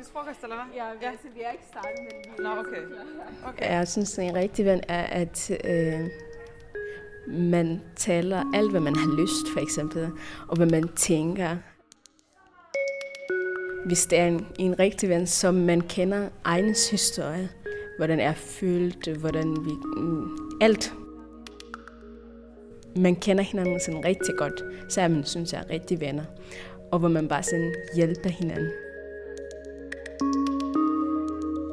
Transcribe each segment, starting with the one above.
spise frokost, eller hvad? Ja, vi, ja. Altså, vi er ikke startet, men vi Nå, okay. okay. Jeg synes, en rigtig ven er, at øh, man taler alt, hvad man har lyst, for eksempel, og hvad man tænker. Hvis det er en, en rigtig ven, som man kender egens historie, hvordan er følt, hvordan vi... Mm, alt. Man kender hinanden sådan rigtig godt, så er man, synes jeg, rigtig venner. Og hvor man bare sådan hjælper hinanden.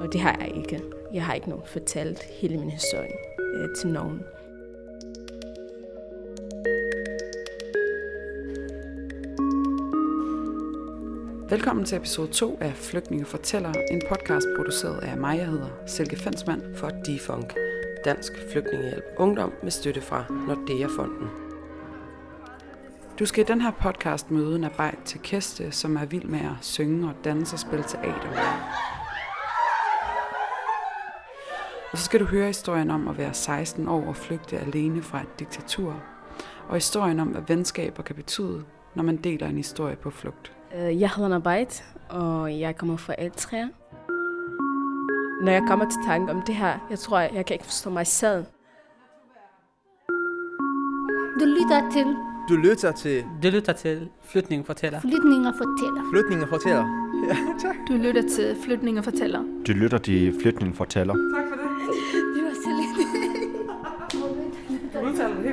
Og det har jeg ikke. Jeg har ikke nogen fortalt hele min historie øh, til nogen. Velkommen til episode 2 af Flygtninge fortæller, en podcast produceret af mig, jeg hedder Silke Fensmann. for Defunk, Dansk Flygtningehjælp Ungdom med støtte fra Nordea-fonden. Du skal i den her podcast møde en arbejde til Keste, som er vild med at synge og danse og spille teater. Og så skal du høre historien om at være 16 år og flygte alene fra et diktatur. Og historien om, hvad venskaber kan betyde, når man deler en historie på flugt. Øh, Jeg hedder Nabait, og jeg kommer fra Eritrea. Når jeg kommer til tanke om det her, jeg tror, jeg, jeg kan ikke forstå mig selv. Du lytter til Du lytter til Du lytter til Flytning fortæller. Flytninger fortæller. Flytninger fortæller. Ja, tak. Du lytter til Flytninger fortæller. Du lytter til Flytning fortæller. Tak for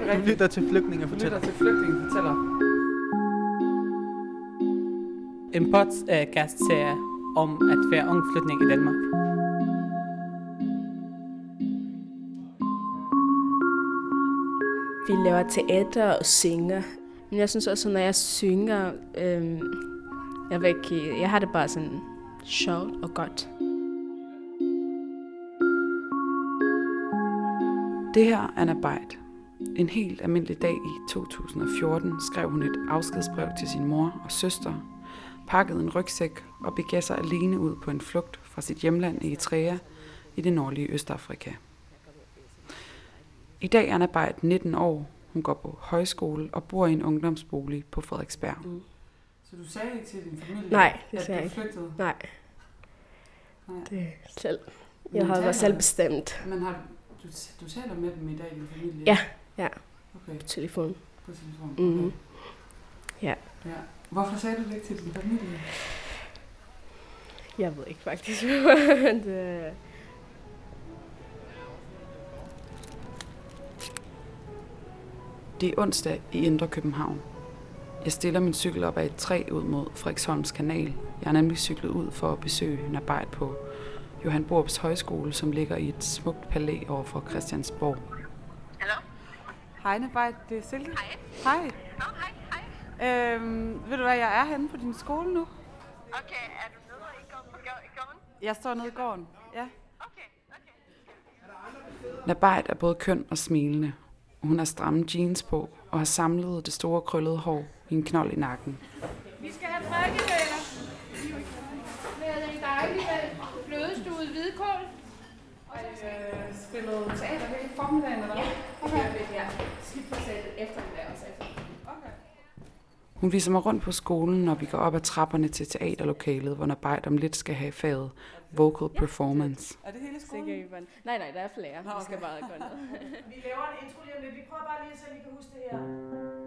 helt Du rigtigt. lytter til Flygtninger Du lytter fortæller. til Flygtninge fortæller. En podcast-serie om at være ung flytning i Danmark. Vi laver teater og synger. Men jeg synes også, når jeg synger, øhm, jeg, ved ikke, jeg har det bare sådan sjovt og godt. Det her er Anna Beit. En helt almindelig dag i 2014 skrev hun et afskedsbrev til sin mor og søster, pakkede en rygsæk og begav sig alene ud på en flugt fra sit hjemland Eritrea i det nordlige Østafrika. I dag er Anna Beit 19 år. Hun går på højskole og bor i en ungdomsbolig på Frederiksberg. Mm. Så du sagde ikke til din familie, Nej, det sagde jeg ikke. flygtede? Nej, Nej. det er selv. Jeg har været selv bestemt Men har du, du taler med dem i dag, din familie? Ja, ja. Okay, på telefon. på telefon. Mhm. Ja. ja. Hvorfor sagde du det ikke til din familie? Jeg ved ikke faktisk. det, Det er onsdag i Indre København. Jeg stiller min cykel op ad et træ ud mod Frederiksholms kanal. Jeg har nemlig cyklet ud for at besøge en arbejde på Johan Borups Højskole, som ligger i et smukt palæ over for Christiansborg. Hej Nabajt, det er Silke. Hej. Hej. Nå, hej, hej. Øhm, ved du hvad, jeg er henne på din skole nu. Okay, er du nede i gården? Jeg står nede i gården. Ja. Okay, okay. Nabajt er både køn og smilende. Hun har stramme jeans på og har samlet det store krøllede hår i en knold i nakken. Vi skal have frikadeller. Med en dejlig flødestuet hvidkål. Øh, spillet teater hele formiddagen, eller hvad? Okay. Ja, skidt for sættet eftermiddag også efter. Hun viser mig rundt på skolen, når vi går op ad trapperne til teaterlokalet, hvor Nabajt om lidt skal have faget Vocal Performance. Er det hele Ivan. Nej, nej, der er flere. Vi skal bare gå ned. Vi laver en intro lige om lidt. Vi prøver bare lige at se, om I kan huske det her.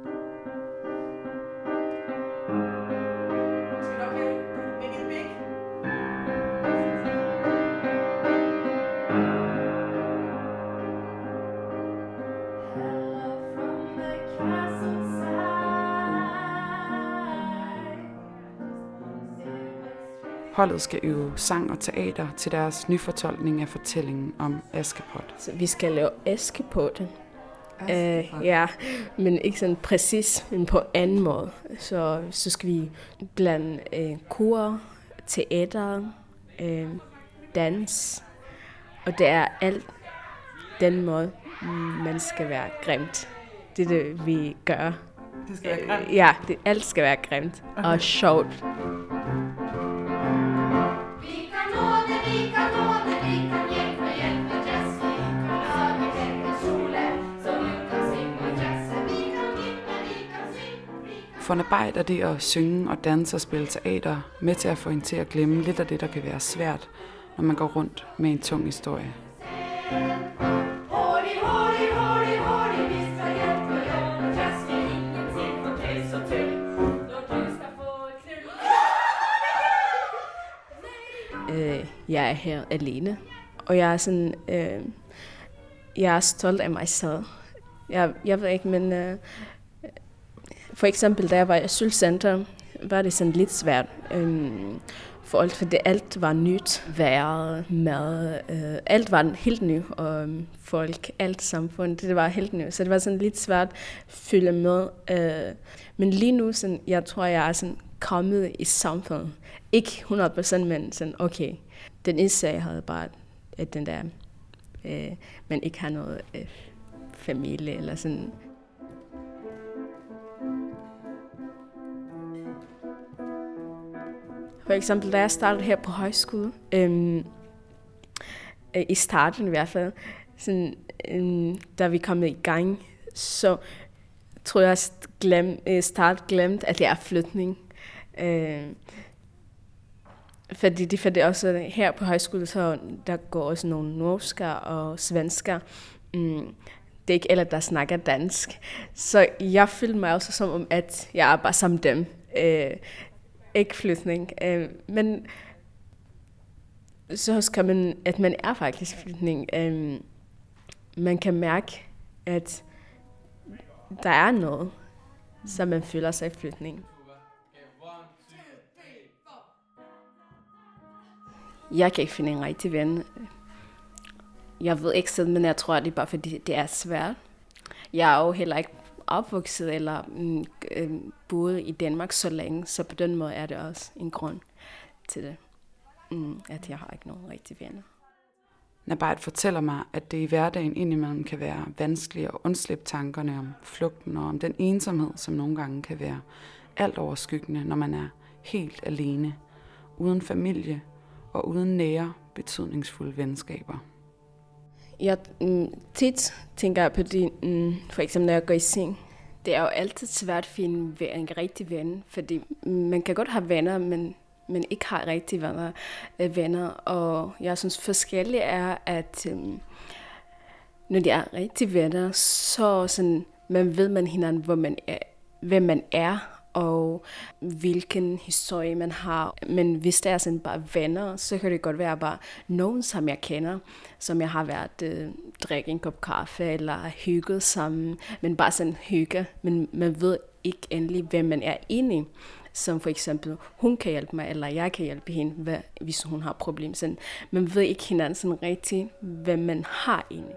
Holdet skal øve sang og teater til deres nyfortolkning af fortællingen om Askepot. Så vi skal lave aske på den. Øh, ja, men ikke sådan præcis, men på anden måde. Så, så skal vi blande øh, kur, teater, øh, dans, og det er alt den måde, man skal være grimt. Det er det, vi gør. Det skal Øh, Ja, det, alt skal være grimt og sjovt. Er det at synge og danse og spille teater med til at få hende til at glemme lidt af det, der kan være svært, når man går rundt med en tung historie. Øh, jeg er her alene, og jeg er sådan, øh, jeg er stolt af mig selv. Jeg, jeg ved ikke, men øh, for eksempel, da jeg var i asylcenter, var det sådan lidt svært. Øh, for alt, fordi alt var nyt. Vejret, mad, øh, alt var helt nyt. Og øhm, folk, alt samfund, det var helt nyt. Så det var sådan lidt svært at følge med. Øh, men lige nu, sådan, jeg tror, jeg er sådan kommet i samfundet. Ikke 100%, men sådan, okay. Den eneste sag havde bare, at den der, øh, man ikke har noget øh, familie eller sådan. For eksempel, da jeg startede her på højskole, øhm, øh, i starten i hvert fald, sådan, øhm, da vi kom i gang, så tror jeg, glem, øh, start glemt, at jeg er flytning. Øh, fordi det, for det er også her på højskole, så der går også nogle norsker og svensker. Mm, det er ikke alle, der snakker dansk. Så jeg følte mig også som om, at jeg er bare som dem. Øh, ikke flytning. Øh, men så husker man, at man er faktisk flytning. Øh, man kan mærke, at der er noget, så man føler sig flytning. Jeg kan ikke finde en rigtig ven. Jeg ved ikke selv, men jeg tror, det er bare fordi, det er svært. Jeg er jo heller ikke opvokset eller mm, øh, boet i Danmark så længe, så på den måde er det også en grund til det, mm, at jeg har ikke nogen rigtige venner. Nabajt fortæller mig, at det i hverdagen indimellem kan være vanskeligt at undslippe tankerne om flugten og om den ensomhed, som nogle gange kan være alt overskyggende, når man er helt alene, uden familie og uden nære, betydningsfulde venskaber. Jeg mm, tit tænker jeg på det, mm, for eksempel når jeg går i seng. Det er jo altid svært at finde en rigtig ven, fordi man kan godt have venner, men men ikke har rigtige venner, øh, venner. Og jeg synes forskelligt er, at øhm, når de er rigtige venner, så sådan, man ved man hinanden, hvor man er, hvem man er, og hvilken historie man har. Men hvis det er sådan bare venner, så kan det godt være bare nogen, som jeg kender, som jeg har været øh, drikke en kop kaffe, eller hygget sammen, men bare sådan hygge. Men man ved ikke endelig, hvem man er inde i som for eksempel, hun kan hjælpe mig, eller jeg kan hjælpe hende, hvad, hvis hun har problemer. Man ved ikke hinanden sådan rigtigt, hvad man har inde.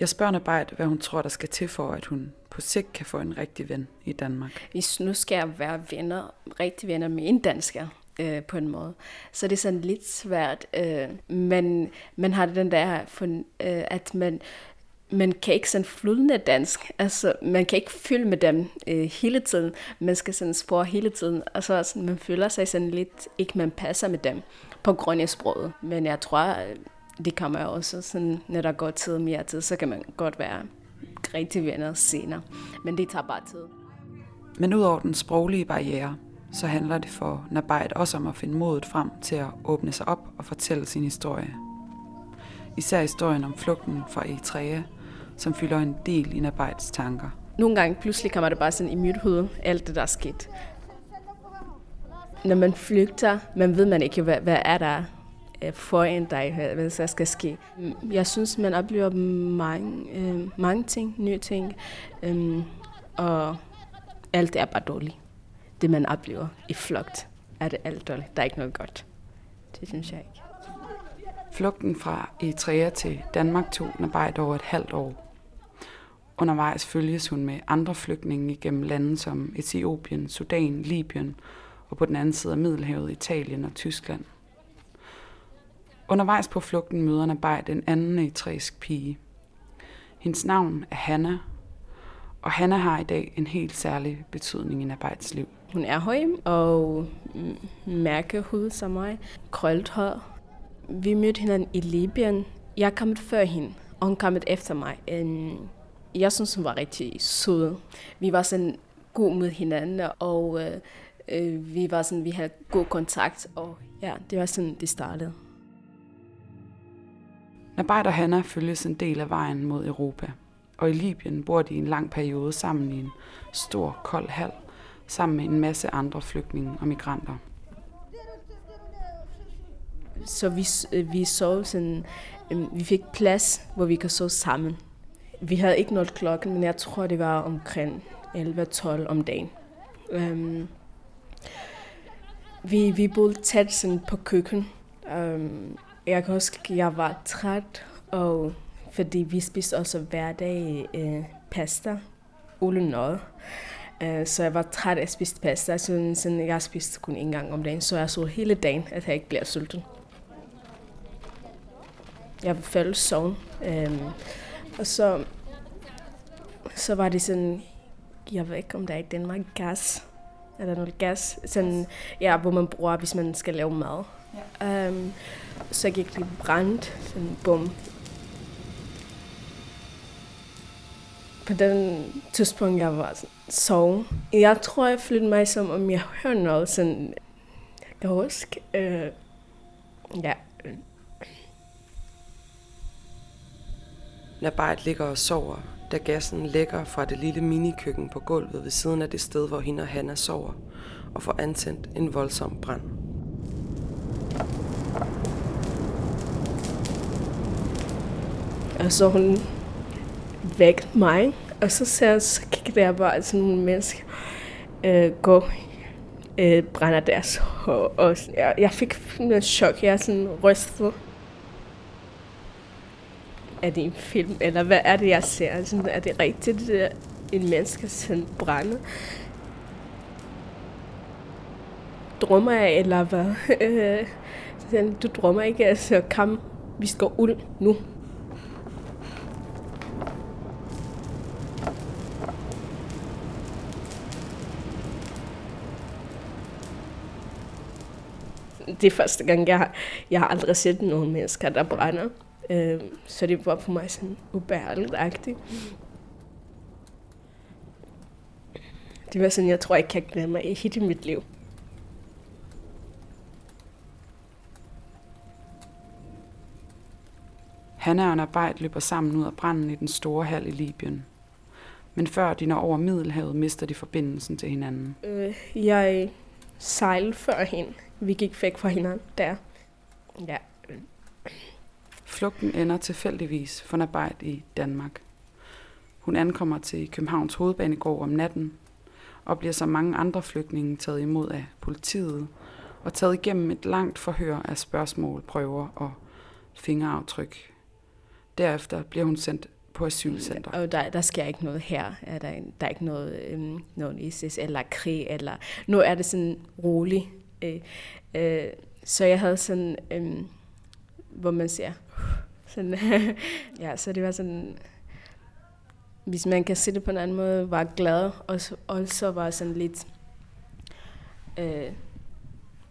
Jeg spørger Nabajt, hvad hun tror, der skal til for, at hun på sigt kan få en rigtig ven i Danmark. Hvis nu skal jeg være venner, rigtig venner med en dansker, øh, på en måde. Så det er sådan lidt svært, øh, men man har den der, for, øh, at man, man kan ikke sådan flydende dansk. Altså, man kan ikke fylde med dem øh, hele tiden. Man skal sådan spore hele tiden. Og så altså, man føler sig sådan lidt, ikke man passer med dem på grund af sproget. Men jeg tror, øh, det kommer også sådan, når der går tid mere tid, så kan man godt være rigtig venner senere. Men det tager bare tid. Men udover den sproglige barriere, så handler det for Nabajt også om at finde modet frem til at åbne sig op og fortælle sin historie. Især historien om flugten fra Eritrea, som fylder en del i Nabajts tanker. Nogle gange pludselig kommer det bare sådan i mit hoved, alt det der er sket. Når man flygter, man ved man ikke, hvad, hvad er der øh, foran dig, hvad, hvad der skal ske. Mm, jeg synes, man oplever mange, øh, mange ting, nye ting, øh, og alt er bare dårligt. Det man oplever i flugt, er det alt dårligt. Der er ikke noget godt. Det synes jeg ikke. Flugten fra Eritrea til Danmark tog Nabajt over et halvt år. Undervejs følges hun med andre flygtninge igennem lande som Etiopien, Sudan, Libyen og på den anden side af Middelhavet, Italien og Tyskland. Undervejs på flugten møder Nabajt en anden eritreisk pige. Hendes navn er Hanna, og Hanna har i dag en helt særlig betydning i Nabajts liv. Hun er høj og mærke hud som mig, krøllet hår. Vi mødte hinanden i Libyen. Jeg er kommet før hende, og hun er kommet efter mig. Øhm, jeg synes, hun var rigtig sød. Vi var sådan god med hinanden, og øh, øh, vi var sådan, vi havde god kontakt, og ja, det var sådan, det startede. Nabayt og Hanna følges en del af vejen mod Europa, og i Libyen bor de i en lang periode sammen i en stor, kold hal, sammen med en masse andre flygtninge og migranter. Så vi, øh, vi sov sådan, øh, vi fik plads, hvor vi kan sove sammen. Vi havde ikke nået klokken, men jeg tror, det var omkring 11-12 om dagen. Um, vi, vi boede tæt sådan på køkken. Um, jeg kan huske, at jeg var træt, og fordi vi spiste også hver dag øh, pasta uden noget. Øh, så jeg var træt af at spise pasta, så sådan, jeg spiste kun en gang om dagen, så jeg så hele dagen, at jeg ikke bliver sulten. Jeg faldt søvn, øh, og så, så var det sådan, jeg ved ikke, om der er i Danmark gas. Er der noget gas? Sådan, ja, hvor man bruger, hvis man skal lave mad. Ja. Um, så gik de brændt, sådan bum. På den tidspunkt, jeg var sov. Jeg tror, jeg flyttede mig som om jeg hørte noget sådan, jeg kan huske, øh, ja, Nabayt ligger og sover, da gassen lægger fra det lille minikøkken på gulvet ved siden af det sted, hvor hende og Hanna sover, og får antændt en voldsom brand. Og så hun væk mig, og så, ser, så kiggede jeg bare sådan nogle mennesker øh, gå øh, brænder deres hår. Og jeg, jeg fik en chok, jeg er sådan rystet. Er det en film, eller hvad er det, jeg ser? Sådan, er det rigtigt, at en menneske sådan brænde? Drømmer jeg, eller hvad? Øh, sådan, du drømmer ikke, altså kom, vi skal ud nu. Det er første gang, jeg har, jeg har aldrig set nogen mennesker, der brænder. Øh, så det var for mig sådan ubærligt-agtigt. Det var sådan, jeg tror, jeg kan glemme i hele mit liv. Hanna og Nabayt løber sammen ud af branden i den store hal i Libyen. Men før de når over Middelhavet, mister de forbindelsen til hinanden. Øh, jeg sejle før. Vi gik væk fra hinanden der. Ja. Flugten ender tilfældigvis for arbejde i Danmark. Hun ankommer til Københavns hovedbanegård om natten og bliver som mange andre flygtninge taget imod af politiet og taget igennem et langt forhør af spørgsmål, prøver og fingeraftryk. Derefter bliver hun sendt på asylcenter. Og der, der sker ikke noget her. Er der, der er ikke noget, øhm, noget ISIS eller krig. Eller, nu er det sådan roligt. Øh, øh, så jeg havde sådan, øh, hvor man siger, sådan, ja, så det var sådan, hvis man kan se det på en anden måde, var glad, og så, også var sådan lidt øh,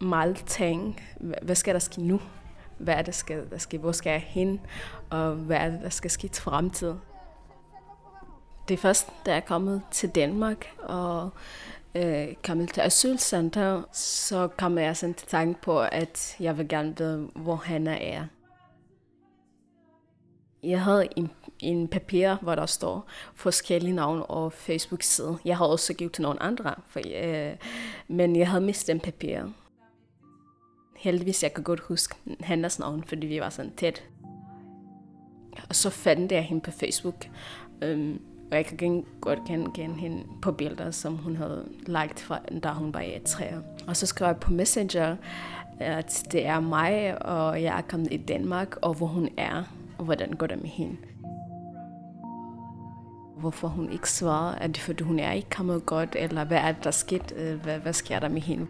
meget tænk, Hvad skal der ske nu? Hvad er det, skal, der ske? Hvor skal jeg hen? Og hvad er det, der skal ske til fremtid. Det er først, da jeg er kommet til Danmark, og øh, kommet til asylcenter, så kommer jeg sådan til tanke på, at jeg vil gerne vide, hvor Hanna er. Jeg havde en, en papir, hvor der står forskellige navne og Facebook-side. Jeg havde også givet til nogle andre, for, øh, men jeg havde mistet den papir. Heldigvis jeg kan godt huske hans navn, fordi vi var sådan tæt. Og så fandt jeg hende på Facebook. Um, og jeg kan godt genkende hende på billeder, som hun havde lagt fra, da hun var i træer. Og så skrev jeg på Messenger, at det er mig, og jeg er kommet i Danmark, og hvor hun er, og hvordan går det med hende. Hvorfor hun ikke svarer, er det fordi hun er ikke kommet godt, eller hvad er det, der sket, øh, hvad, hvad sker der med hende?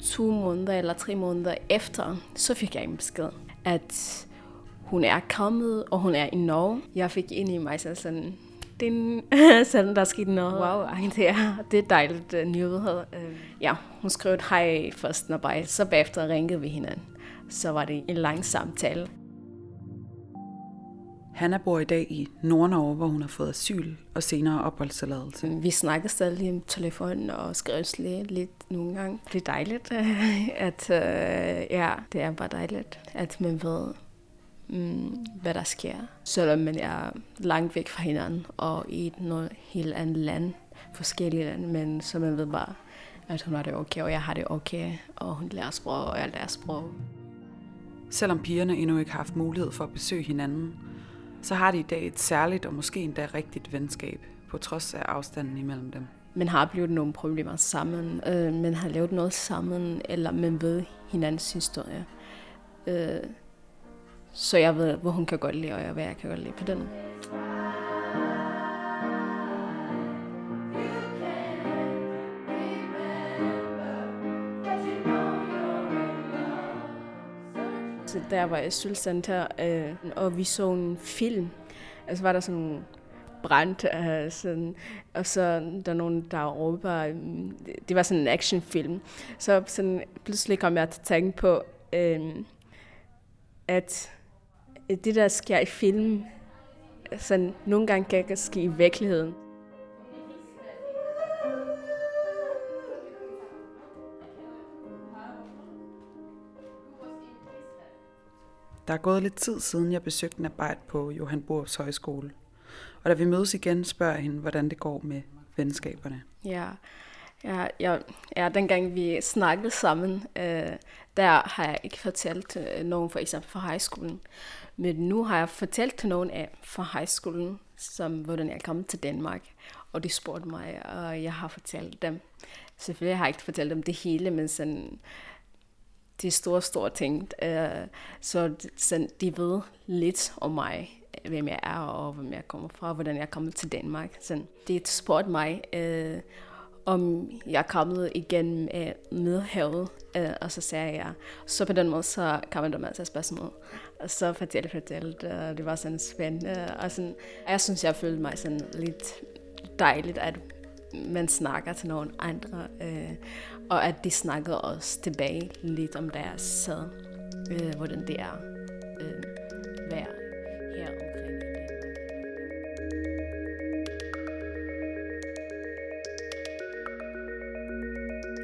To måneder eller tre måneder efter, så fik jeg en besked, at hun er kommet, og hun er i Norge. Jeg fik ind i mig sådan, din, sådan der skete noget. Wow, ej, det er, det er dejligt uh, nyhed. Uh, ja, hun skrev et hej først, når bare, så bagefter ringede vi hinanden. Så var det en lang samtale. Hanna bor i dag i Nordnorge, hvor hun har fået asyl og senere opholdstilladelse. Vi snakker stadig om telefonen og skrives lidt, lidt nogle gange. Det er dejligt, at øh, ja, det er bare dejligt, at man ved, mm, hvad der sker. Selvom man er langt væk fra hinanden og i et noget helt andet land, forskellige lande, men så man ved bare, at hun har det okay, og jeg har det okay, og hun lærer sprog, og jeg lærer sprog. Selvom pigerne endnu ikke har haft mulighed for at besøge hinanden, så har de i dag et særligt og måske endda rigtigt venskab, på trods af afstanden imellem dem. Man har blevet nogle problemer sammen, øh, man har lavet noget sammen, eller man ved hinandens historie. Øh, så jeg ved, hvor hun kan godt lide, og hvad jeg kan godt lide på den. Så der var jeg asylcenter, øh, og vi så en film. Altså var der sådan brændt, øh, sådan, og så der er nogen, der råber, øh, det var sådan en actionfilm. Så sådan, pludselig kom jeg til at tænke på, øh, at det, der sker i film, sådan, nogle gange kan ske i virkeligheden. Der er gået lidt tid siden, jeg besøgte Nabajt på Johan Borups Højskole. Og da vi mødes igen, spørger jeg hende, hvordan det går med venskaberne. Ja, ja, ja, ja dengang vi snakkede sammen, øh, der har jeg ikke fortalt øh, nogen for eksempel fra højskolen. Men nu har jeg fortalt til nogen af fra højskolen, som, hvordan jeg kom til Danmark. Og de spurgte mig, og jeg har fortalt dem. Selvfølgelig har jeg ikke fortalt dem det hele, men sådan, de store, store ting. Øh, så de ved lidt om mig, hvem jeg er, og hvem jeg kommer fra, hvordan jeg er kommet til Danmark. Så de spurgte mig, øh, om jeg er kommet igennem øh, Middelhavet, øh, og så sagde jeg, så på den måde, så kom der masser af spørgsmål. Og så fortalte jeg, fortalte, og det var sådan spændende. Og sådan, jeg synes, jeg følte mig sådan lidt dejligt, at man snakker til nogen andre, øh, og at de snakkede også tilbage lidt om deres sad, øh, hvordan det er øh, vær her omkring.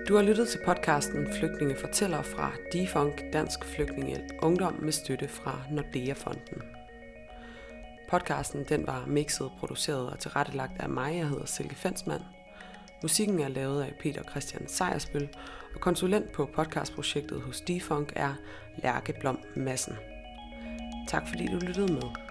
Du har lyttet til podcasten Flygtninge fortæller fra Defunk Dansk Flygtningehjælp Ungdom med støtte fra Nordea-fonden. Podcasten den var mixet, produceret og tilrettelagt af mig, jeg hedder Silke Fensmann. Musikken er lavet af Peter Christian Sejersbøl, og konsulent på podcastprojektet hos Defunk er Lærke Blom Madsen. Tak fordi du lyttede med.